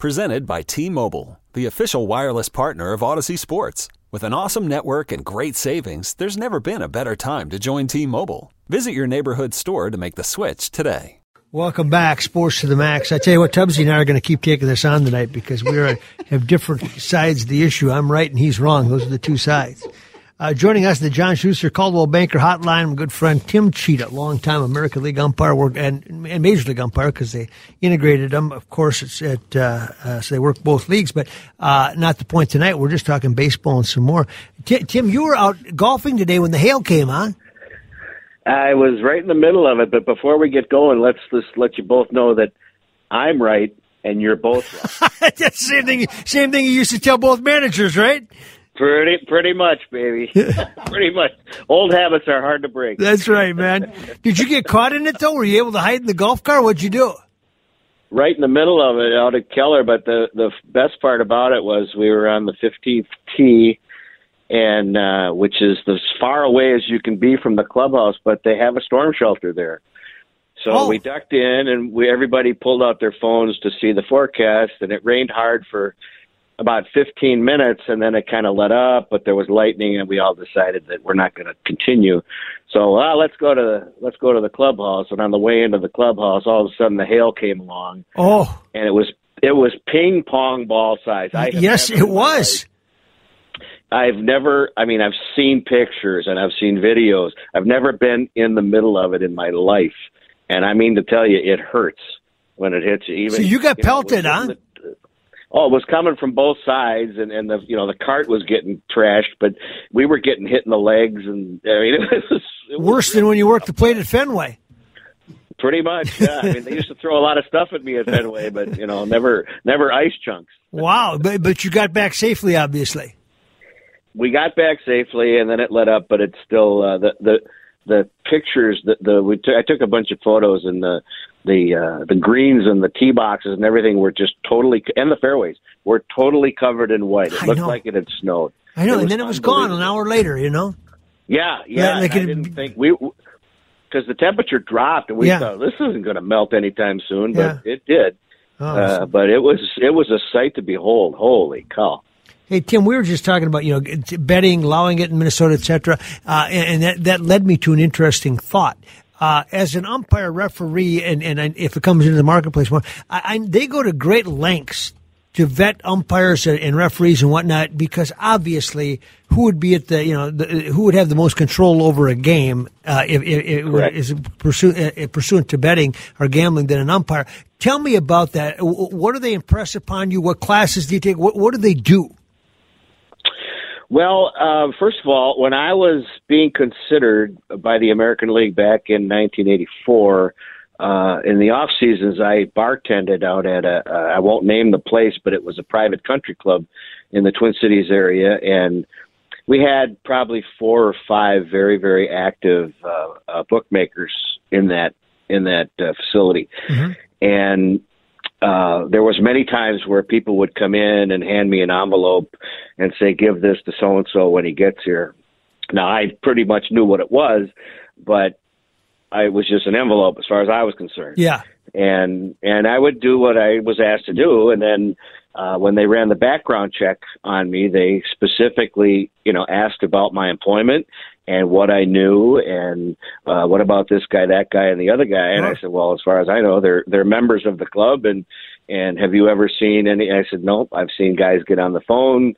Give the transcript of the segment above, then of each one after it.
Presented by T-Mobile, the official wireless partner of Audacy Sports. With an awesome network and great savings, there's never been a better time to join T-Mobile. Visit your neighborhood store to make the switch today. Welcome back, Sports to the Max. I tell you what, Tubbsy and I are going to keep taking this on tonight because we are, have different sides of the issue. I'm right and he's wrong. Those are the two sides. Uh, joining us, the John Schuster Coldwell Banker Hotline, my good friend Tim Tschida, longtime American League umpire and, and Major League umpire because they integrated them. Of course, it's at uh, uh, so they work both leagues, but uh, not the point tonight. We're just talking baseball and some more. T- Tim, you were out golfing today when the hail came on. I was right in the middle of it, but before we get going, let's just let you both know that I'm right and you're both right. Same thing. Same thing you used to tell both managers, right? Pretty, pretty much, baby. pretty much. Old habits are hard to break. That's right, man. Did you get caught in it though? Were you able to hide in the golf car? What'd you do? Right in the middle of it, out at Keller. But the the best part about it was we were on the 15th tee, and uh, which is as far away as you can be from the clubhouse. But they have a storm shelter there. So oh. we ducked in, and we everybody pulled out their phones to see the forecast, and it rained hard for about 15 minutes and then it kind of let up but there was lightning and we all decided that we're not going to continue. So uh, let's go to the let's go to the clubhouse and on the way into the clubhouse all of a sudden the hail came along. Oh. And it was it was ping pong ball size. I yes it was. I've never I mean I've seen pictures and I've seen videos. I've never been in the middle of it in my life. And I mean to tell you it hurts when it hits you. Even so you got you pelted know, huh? the, oh, it was coming from both sides, and and the you know the cart was getting trashed, but we were getting hit in the legs, and I mean it was, it was worse than when you worked the plate at Fenway. Pretty much, yeah. I mean, they used to throw a lot of stuff at me at Fenway, but you know, never never ice chunks. Wow, but but you got back safely, obviously. We got back safely, and then it let up, but it's still uh, the the the pictures that the we t- I took a bunch of photos, and the the uh, the greens and the tee boxes and everything were just totally and the fairways were totally covered in white. It I looked know. like it had snowed. I know, and then it was gone an hour later. You know. Yeah, yeah. like I it- didn't think we because the temperature dropped and we Yeah. thought this isn't going to melt anytime soon, but Yeah. it did. Oh, Uh, but it was it was a sight to behold. Holy cow! Hey Tim, we were just talking about you know betting, allowing it in Minnesota, etc., uh, and, and that that led me to an interesting thought. Uh, as an umpire, referee, and, and I- if it comes into the marketplace more, I, I, they go to great lengths to vet umpires and, referees and whatnot because obviously, who would be at the you know the, who would have the most control over a game uh, if, if, if is pursuant, uh, pursuant to betting or gambling than an umpire? Tell me about that. What do they impress upon you? What classes do you take? What, what do they do? Well, uh, first of all, when I was being considered by the American League back in 1984, uh, in the off seasons, I bartended out at a, uh, I won't name the place, but it was a private country club in the Twin Cities area. And we had probably four or five very, very active uh, uh, bookmakers in that, in that uh, facility. And uh, there was many times where people would come in and hand me an envelope and say, "Give this to so and so when he gets here." Now I pretty much knew what it was, but I it was just an envelope as far as I was concerned. Yeah. And and I would do what I was asked to do, and then uh, when they ran the background check on me, they specifically, you know, asked about my employment and what I knew and uh, what about this guy, that guy, and the other guy. And I said, well, as far as I know, they're they're members of the club, and and have you ever seen any? I said, nope. I've seen guys get on the phone,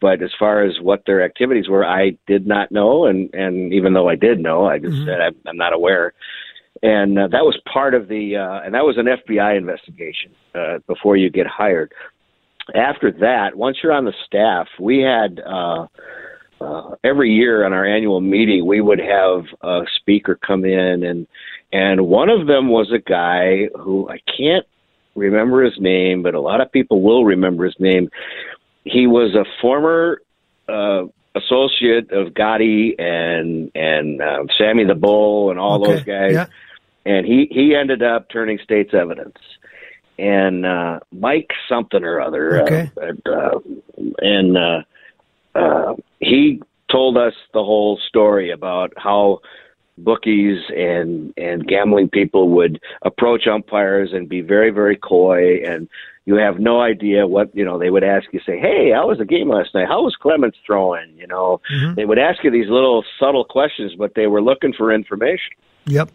but as far as what their activities were, I did not know, and and even though I did know, I just said I'm, I'm not aware. And uh, that was part of the, uh, and that was an FBI investigation uh, before you get hired. After that, once you're on the staff, we had uh, uh, every year on our annual meeting, we would have a speaker come in, and and one of them was a guy who I can't remember his name, but a lot of people will remember his name. He was a former uh, associate of Gotti and and uh, Sammy the Bull and all Okay, those guys, yeah. and he he ended up turning state's evidence. And uh, Mike something or other, Okay. uh, uh, and uh, uh, he told us the whole story about how bookies and and gambling people would approach umpires and be very very coy and you have no idea what you know they would ask you say hey how was the game last night how was clemens throwing you know they would ask you these little subtle questions but they were looking for information Yep.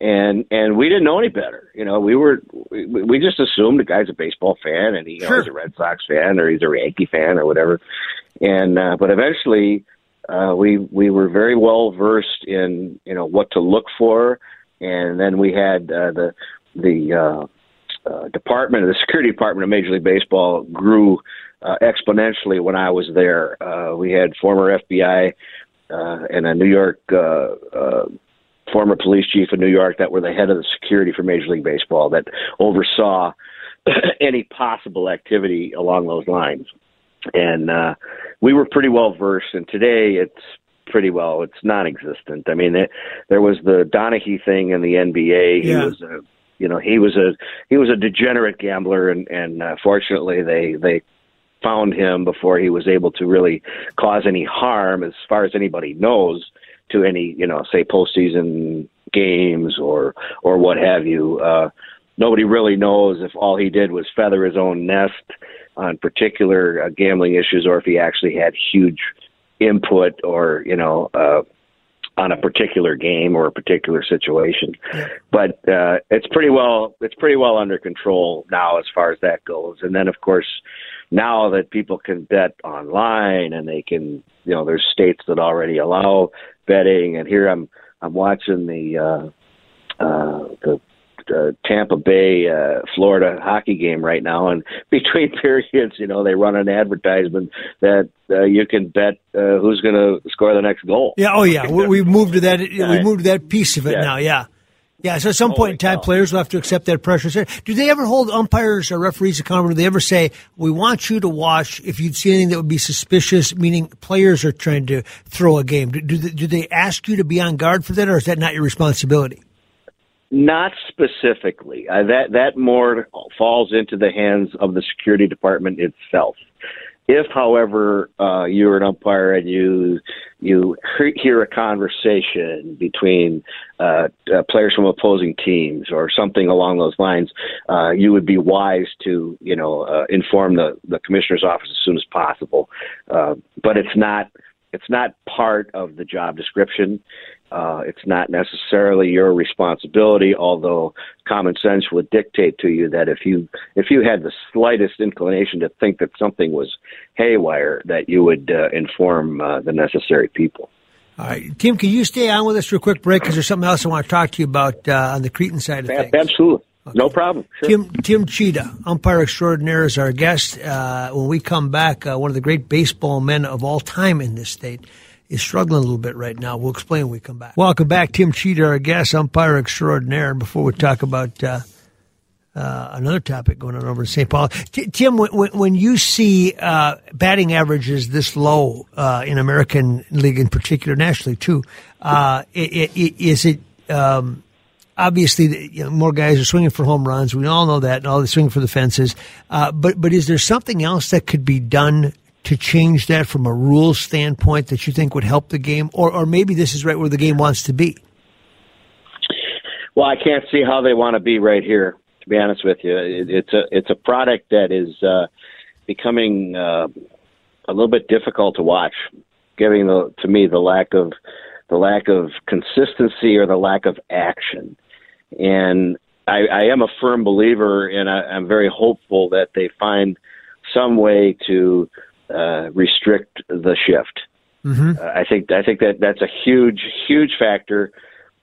And and we didn't know any better. You know, we were we, we just assumed the guy's a baseball fan and he you know, Sure. he's a Red Sox fan or he's a Yankee fan or whatever. And uh, but eventually, uh, we we were very well versed in you know what to look for, and then we had uh, the the uh, uh, department, of the security department of Major League Baseball grew uh, exponentially when I was there. Uh, we had former FBI uh, and a New York. Uh, uh, former police chief of New York that were the head of the security for Major League Baseball that oversaw any possible activity along those lines. And uh, we were pretty well versed. And today it's pretty well it's non-existent. I mean, it, there was the Donaghy thing in the NBA. Yeah. He was a you know he was a he was a degenerate gambler, and and uh, fortunately they they found him before he was able to really cause any harm, as far as anybody knows, to any you know say postseason games or or what have you. Uh, nobody really knows if all he did was feather his own nest on particular uh, gambling issues, or if he actually had huge input or you know. Uh, on a particular game or a particular situation, but uh, it's pretty well it's pretty well under control now as far as that goes. And then of course, now that people can bet online and they can, you know, there's states that already allow betting. And here I'm I'm watching the uh, uh, the uh, Tampa Bay, uh, Florida hockey game right now, and between periods, you know, they run an advertisement that uh, you can bet uh, who's going to score the next goal. Yeah. Oh, yeah. We, we moved to that. We moved to that piece of it Yeah. now. Yeah. Yeah. So at some point in time, cow. players will have to accept that pressure. Do they ever hold umpires or referees accountable? Do they ever say, "We want you to watch if you see anything that would be suspicious"? Meaning, players are trying to throw a game. Do, do, they, do they ask you to be on guard for that, or is that not your responsibility? Not specifically. Uh, that that more falls into the hands of the security department itself. If, however, uh, you're an umpire and you you hear a conversation between uh, uh, players from opposing teams or something along those lines, uh, you would be wise to you know uh, inform the the commissioner's office as soon as possible. Uh, but it's not it's not part of the job description. Uh, it's not necessarily your responsibility, although common sense would dictate to you that if you if you had the slightest inclination to think that something was haywire, that you would uh, inform uh, the necessary people. All right, Tim, can you stay on with us for a quick break? Because there's something else I want to talk to you about uh, on the Cretin side of things. Absolutely, no problem. Sure. Tim Tim Tschida, umpire extraordinaire, is our guest. Uh, when we come back, uh, one of the great baseball men of all time in this state is struggling a little bit right now. We'll explain when we come back. Welcome back, Tim Tschida, our guest, umpire extraordinaire. Before we talk about uh, uh, another topic going on over in St. Paul, T- Tim, when, when, you see uh, batting averages this low uh, in American League, in particular, nationally too, uh, i- i- is it? Um, obviously you know, more guys are swinging for home runs. We all know that, and all they're swinging for the fences. Uh, but but is there something else that could be done to change that from a rules standpoint that you think would help the game, or or maybe this is right where the game wants to be? Well, I can't see how they want to be right here. To be honest with you, it, it's a it's a product that is uh, becoming uh, a little bit difficult to watch, giving the to me the lack of the lack of consistency or the lack of action. And I, I am a firm believer, and I, I'm very hopeful that they find some way to uh, restrict the shift. Uh, I think I think that that's a huge huge factor.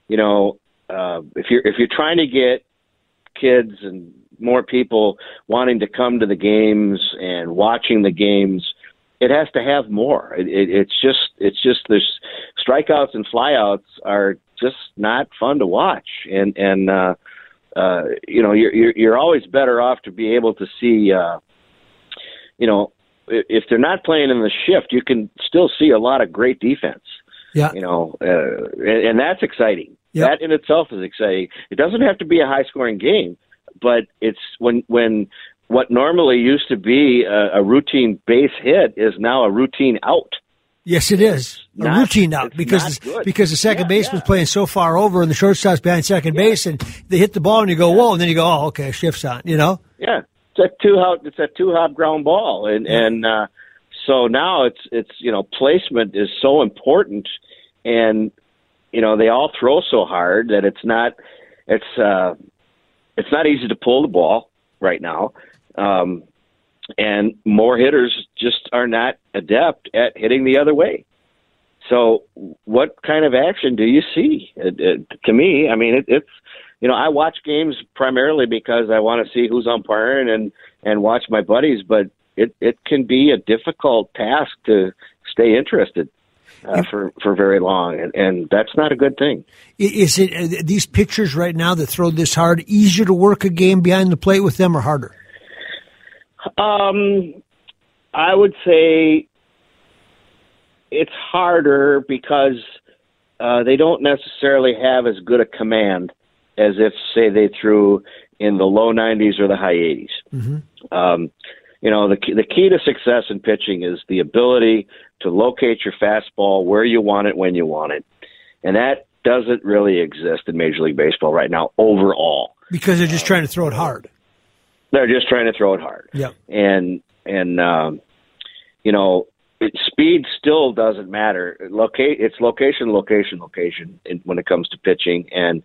You know, uh, if you're if you're trying to get kids and more people wanting to come to the games and watching the games, it has to have more. It, it, it's just it's just there's strikeouts and flyouts are just not fun to watch, and and uh, uh, you know, you're, you're you're always better off to be able to see, uh, you know, if they're not playing in the shift, you can still see a lot of great defense. Yeah. You know, uh, and, and that's exciting. Yep. That in itself is exciting. It doesn't have to be a high scoring game, but it's when when what normally used to be a, a routine base hit is now a routine out. Yes, it is a not- routine out because not the, good. because the second Yeah, baseman's yeah. playing so far over and the shortstop's behind second base and they hit the ball and you go whoa and then you go oh okay shift's on you know Yeah, a two hop. It's a two hop ground ball, and and uh, so now it's it's you know placement is so important, and you know they all throw so hard that it's not it's uh, it's not easy to pull the ball right now, um, and more hitters just are not adept at hitting the other way. So, what kind of action do you see? It, it, to me, I mean, it, it's you know, I watch games primarily because I want to see who's umpiring and and watch my buddies, but it it can be a difficult task to stay interested uh, for for very long, and and that's not a good thing. Is it uh, these pitchers right now that throw this hard easier to work a game behind the plate with them or harder Um, I would say it's harder because uh, they don't necessarily have as good a command as if, say, they threw in the low 90s or the high 80s. Um, you know, the key, the key to success in pitching is the ability to locate your fastball where you want it when you want it, and that doesn't really exist in Major League Baseball right now overall. because they're just trying to throw it hard They're just trying to throw it hard Yep. and and um, you know it, speed still doesn't matter. Locate it's location, location, location in, when it comes to pitching and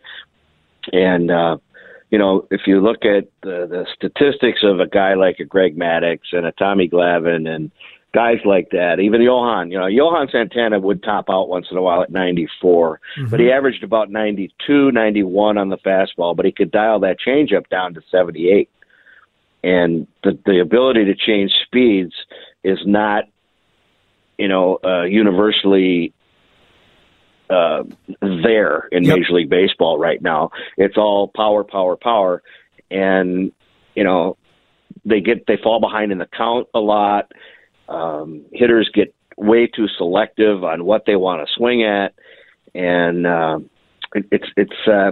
and uh, you know if you look at the, the statistics of a guy like a Greg Maddux and a Tommy Glavine and guys like that, even Johan, you know Johan Santana would top out once in a while at 94, but he averaged about 92, 91 on the fastball, but he could dial that changeup down to 78 and the the ability to change speeds is not you know uh, universally uh, there in Yep. Major League Baseball right now. It's all power, power, power, and you know they get they fall behind in the count a lot. Um, hitters get way too selective on what they want to swing at, and uh, it, it's it's uh,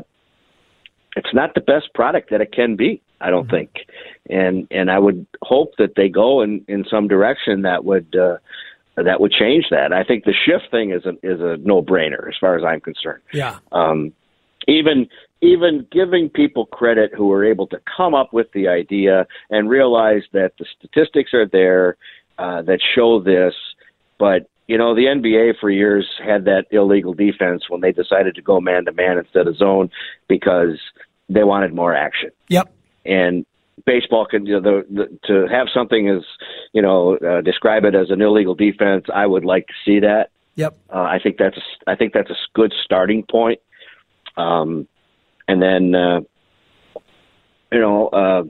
it's not the best product that it can be. I don't think, and and I would hope that they go in in some direction that would uh, that would change that. I think the shift thing is a is a no brainer as far as I'm concerned. yeah Um, even even giving people credit who were able to come up with the idea and realize that the statistics are there uh, that show this, but you know the NBA for years had that illegal defense when they decided to go man to man instead of zone because they wanted more action yep and baseball can you know the, the to have something as you know uh, describe it as an illegal defense i would like to see that. Yep. Uh, i think that's a, i think that's a good starting point. Um and then uh you know uh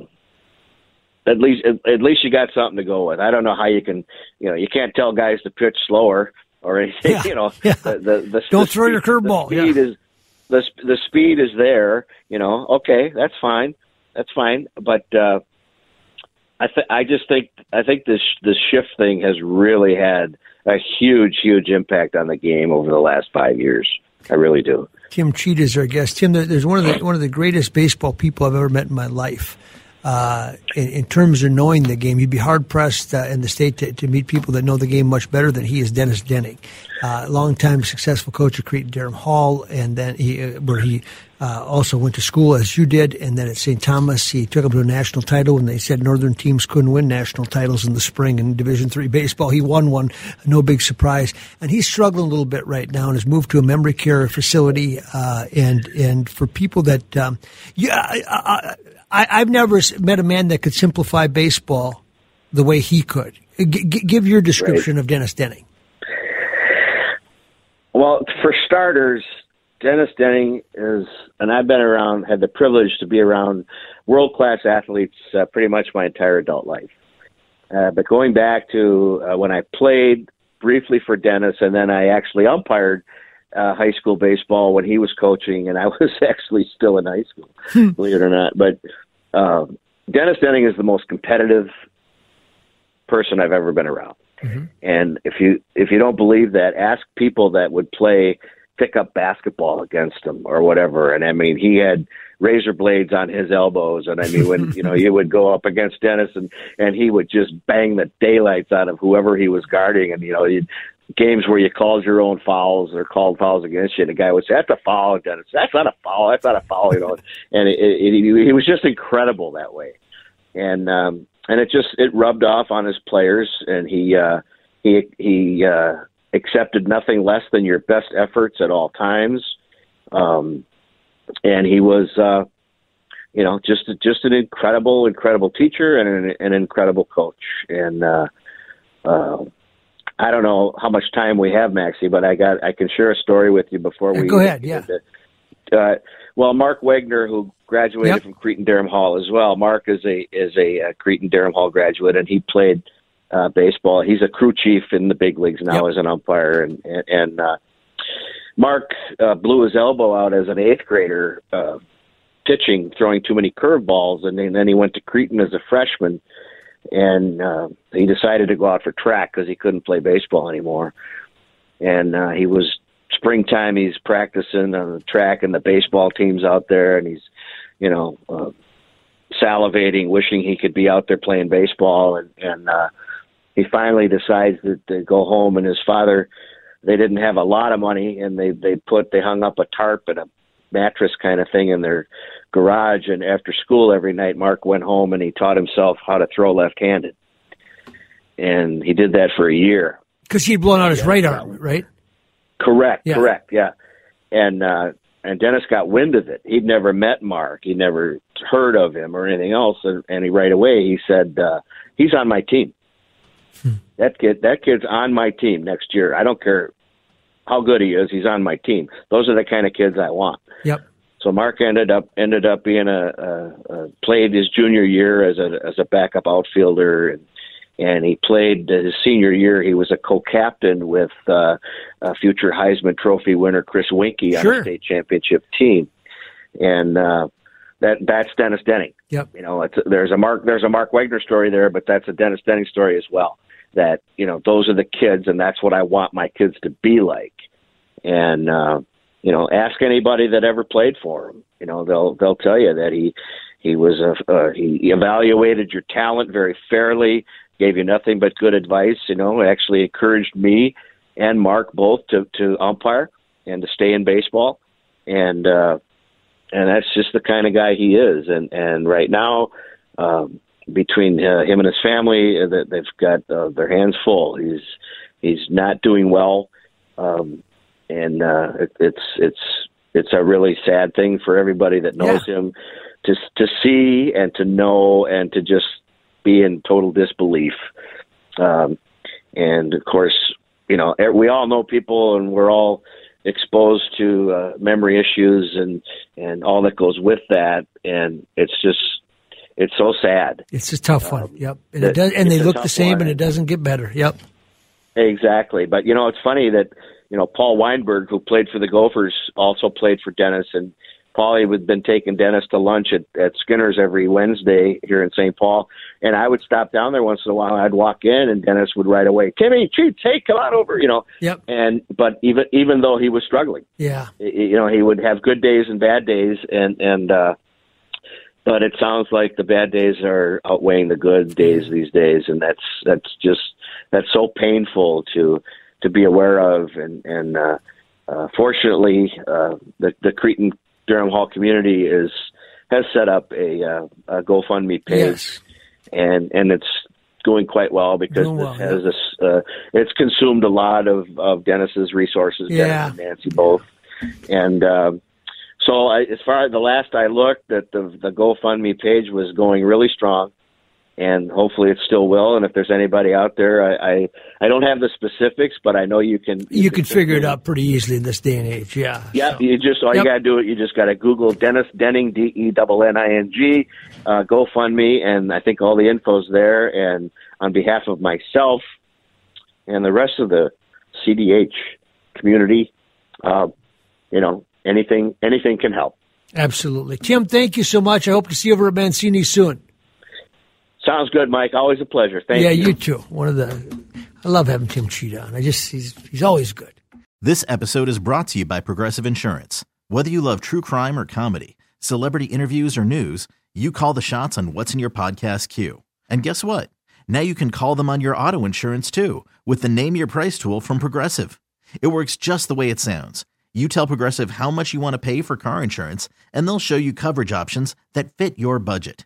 at least at, at least you got something to go with. I don't know how you can you know you can't tell guys to pitch slower or anything Yeah, you know. Yeah. the, the, the Don't the throw your speed- curveball, the speed yeah. is the the speed is there you know. Okay that's fine that's fine but uh I th- I just think I think this this shift thing has really had a huge huge impact on the game over the last five years. I really do. Tim Tschida is our guest. Tim, there's one of the one of the greatest baseball people I've ever met in my life. Uh, in, in terms of knowing the game, you'd be hard pressed uh, in the state to, to meet people that know the game much better than he is. Dennis Denning, uh, longtime successful coach at Cretin Derham Hall, and then he uh, where he uh, also went to school as you did, and then at St. Thomas he took him to a national title. And they said northern teams couldn't win national titles in the spring in Division three baseball. He won one, no big surprise, and he's struggling a little bit right now and has moved to a memory care facility. Uh, and and for people that um, yeah. I, I, I, I've never met a man that could simplify baseball the way he could. G- give your description of Dennis Denning. Well, for starters, Dennis Denning is, and I've been around, had the privilege to be around world class athletes uh, pretty much my entire adult life. Uh, but going back to uh, when I played briefly for Dennis, and then I actually umpired uh, high school baseball when he was coaching, and I was actually still in high school, believe it or not. But um, Dennis Denning is the most competitive person I've ever been around. Mm-hmm. And if you if you don't believe that, ask people that would play pickup basketball against him or whatever. And I mean, he had razor blades on his elbows, and I mean, when you know you would go up against Dennis, and and he would just bang the daylights out of whoever he was guarding, and you know, you'd games where you called your own fouls or called fouls against you. And the guy would say, "That's a foul, Dennis. That's not a foul. That's not a foul." You know, and it, it, it, he was just incredible that way, and um, and it just it rubbed off on his players, and he uh, he he uh, accepted nothing less than your best efforts at all times, um, and he was. Uh, you know, just just an incredible, incredible teacher and an, an incredible coach, and uh, uh, I don't know how much time we have, Maxie, but I got I can share a story with you before we go ahead. Yeah. Uh, well, Mark Wagner, who graduated yep. from Cretin Derham Hall as well. Mark is a is a uh, Cretin Derham Hall graduate, and he played uh, baseball. He's a crew chief in the big leagues now yep. as an umpire, and and, and uh, Mark uh, blew his elbow out as an eighth grader uh, pitching, throwing too many curveballs, and then, then he went to Cretin as a freshman and uh, he decided to go out for track because he couldn't play baseball anymore. And uh, he was springtime. He's practicing on the track, and the baseball team's out there, and he's, you know, uh, salivating, wishing he could be out there playing baseball. And and uh, he finally decides to, to go home. And his father, they didn't have a lot of money, and they they put they hung up a tarp and a mattress kind of thing in their garage. And after school every night, Mark went home and he taught himself how to throw left-handed. And he did that for a year. Because he'd blown out his right arm, right? Correct, yeah. correct, yeah. And uh, and Dennis got wind of it. He'd never met Mark. He'd never heard of him or anything else. And, and he right away he said, uh, "He's on my team. Hmm. That kid, that kid's on my team next year. I don't care how good he is. He's on my team. Those are the kind of kids I want." Yep. So Mark ended up ended up being a, a, a played his junior year as a as a backup outfielder and and he played his senior year. He was a co-captain with uh, a future Heisman Trophy winner Chris Weinke on sure. the state championship team, and uh, that that's Dennis Denning. Yep. You know, it's, there's a Mark there's a Mark Wagner story there, but that's a Dennis Denning story as well. That you know, those are the kids, and that's what I want my kids to be like. And uh, you know, ask anybody that ever played for him. You know, they'll they'll tell you that he he was a uh, he evaluated your talent very fairly, gave you nothing but good advice. You know, actually encouraged me and Mark both to to umpire and to stay in baseball, and uh, and that's just the kind of guy he is. And and right now. Um, between uh, him and his family, uh, they've got uh, their hands full. He's he's not doing well. Um, and uh, it, it's it's it's a really sad thing for everybody that knows yeah. him to to see and to know and to just be in total disbelief. Um, and of course, you know, we all know people, and we're all exposed to uh, memory issues and and all that goes with that. And it's just it's so sad. It's a tough one. Um, yep, and it does, and they look the same, one. and it doesn't get better. Yep. Exactly, but you know, it's funny that you know, Paul Weinberg, who played for the Gophers, also played for Dennis, and Paulie had been taking Dennis to lunch at, at Skinner's every Wednesday here in St. Paul, and I would stop down there once in a while. I'd walk in, and Dennis would right away, Timmy, Chief, hey, come on over, you know. Yep. And but even even though he was struggling, yeah, you know, he would have good days and bad days, and and uh, but it sounds like the bad days are outweighing the good days these days, and that's that's just that's so painful to to be aware of. And, and uh, uh, fortunately, uh, the, the Cretin Derham Hall community is has set up a, uh, a GoFundMe page, yes. and and it's going quite well because well, this has yeah. uh, it's consumed a lot of of Dennis's resources, yeah. Dennis and Nancy both, and. Uh, so I, as far as the last I looked, that the the GoFundMe page was going really strong, and hopefully it still will. And if there's anybody out there, I I, I don't have the specifics, but I know you can. You, you can, can figure it out pretty easily in this day and age. Yeah. Yeah. So. You just all yep. you got to do it. You just got to Google Dennis Denning d e D E N N I N G, uh, GoFundMe, and I think all the info's there. And on behalf of myself and the rest of the CDH community, uh, you know, anything anything can help. Absolutely, Tim. Thank you so much. I hope to see you over at Mancini soon. Sounds good, Mike. Always a pleasure. Thank yeah, you. Yeah, you too. One of the, I love having Tim Tschida on. I just he's he's always good. This episode is brought to you by Progressive Insurance. Whether you love true crime or comedy, celebrity interviews or news, you call the shots on what's in your podcast queue. And guess what? Now you can call them on your auto insurance too with the Name Your Price tool from Progressive. It works just the way it sounds. You tell Progressive how much you want to pay for car insurance, and they'll show you coverage options that fit your budget.